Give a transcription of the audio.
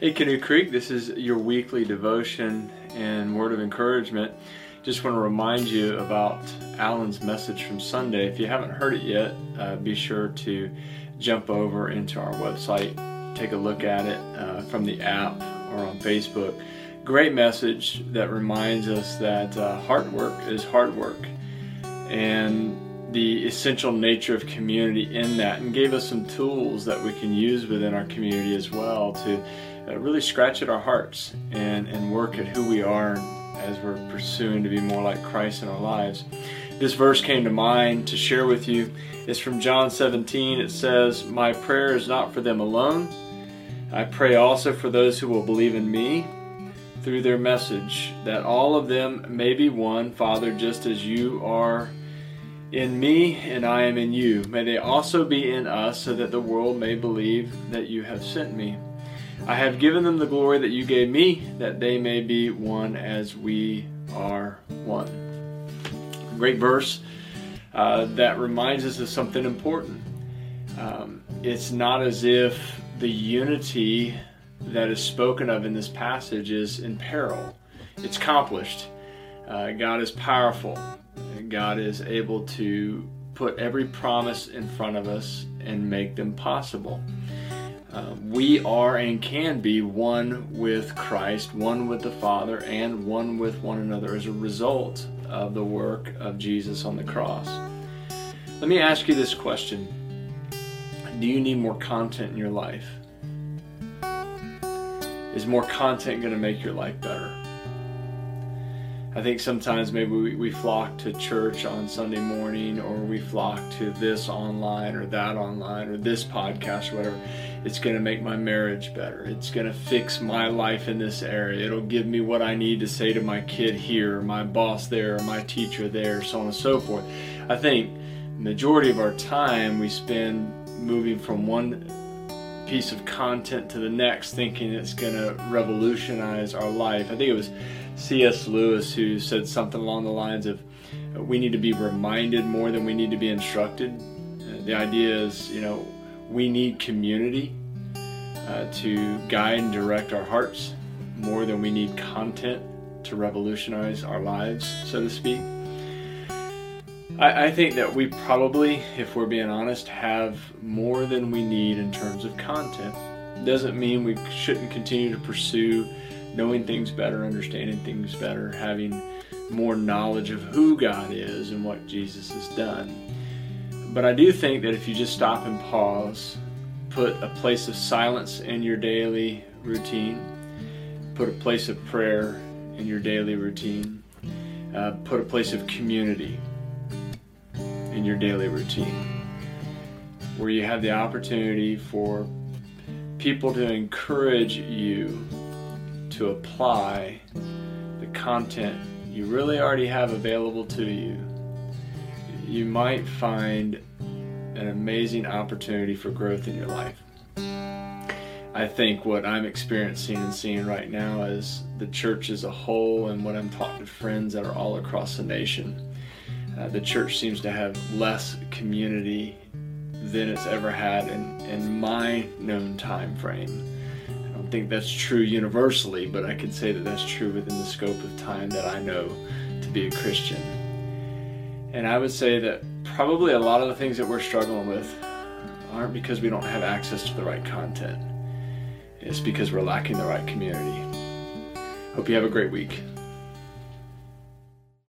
Hey, Canoe Creek, this is your weekly devotion and word of encouragement. Just want to remind you about Alan's message from Sunday. If you haven't heard it yet, uh, be sure to jump over into our website, take a look at it uh, from the app or on Facebook. Great message that reminds us that uh, hard work is hard work and the essential nature of community in that, and gave us some tools that we can use within our community as well to uh, really scratch at our hearts and, and work at who we are as we're pursuing to be more like Christ in our lives. This verse came to mind to share with you. It's from John 17. It says, My prayer is not for them alone. I pray also for those who will believe in me through their message, that all of them may be one, Father, just as you are in me and I am in you. May they also be in us, so that the world may believe that you have sent me. I have given them the glory that you gave me, that they may be one as we are one. Great verse uh, that reminds us of something important. Um, it's not as if the unity that is spoken of in this passage is in peril, it's accomplished. Uh, God is powerful, God is able to put every promise in front of us and make them possible. Uh, we are and can be one with Christ, one with the Father, and one with one another as a result of the work of Jesus on the cross. Let me ask you this question Do you need more content in your life? Is more content going to make your life better? I think sometimes maybe we, we flock to church on Sunday morning or we flock to this online or that online or this podcast or whatever. It's going to make my marriage better. It's going to fix my life in this area. It'll give me what I need to say to my kid here, my boss there, my teacher there, so on and so forth. I think majority of our time we spend moving from one piece of content to the next thinking it's going to revolutionize our life. I think it was C.S. Lewis who said something along the lines of we need to be reminded more than we need to be instructed. Uh, the idea is, you know, we need community uh, to guide and direct our hearts more than we need content to revolutionize our lives, so to speak. I, I think that we probably, if we're being honest, have more than we need in terms of content. Doesn't mean we shouldn't continue to pursue knowing things better, understanding things better, having more knowledge of who God is and what Jesus has done. But I do think that if you just stop and pause, put a place of silence in your daily routine, put a place of prayer in your daily routine, uh, put a place of community in your daily routine, where you have the opportunity for people to encourage you to apply the content you really already have available to you, you might find an amazing opportunity for growth in your life. I think what I'm experiencing and seeing right now is the church as a whole, and what I'm talking to friends that are all across the nation. Uh, the church seems to have less community than it's ever had in, in my known time frame I don't think that's true universally, but I can say that that's true within the scope of time that I know to be a Christian. And I would say that probably a lot of the things that we're struggling with aren't because we don't have access to the right content. It's because we're lacking the right community. Hope you have a great week.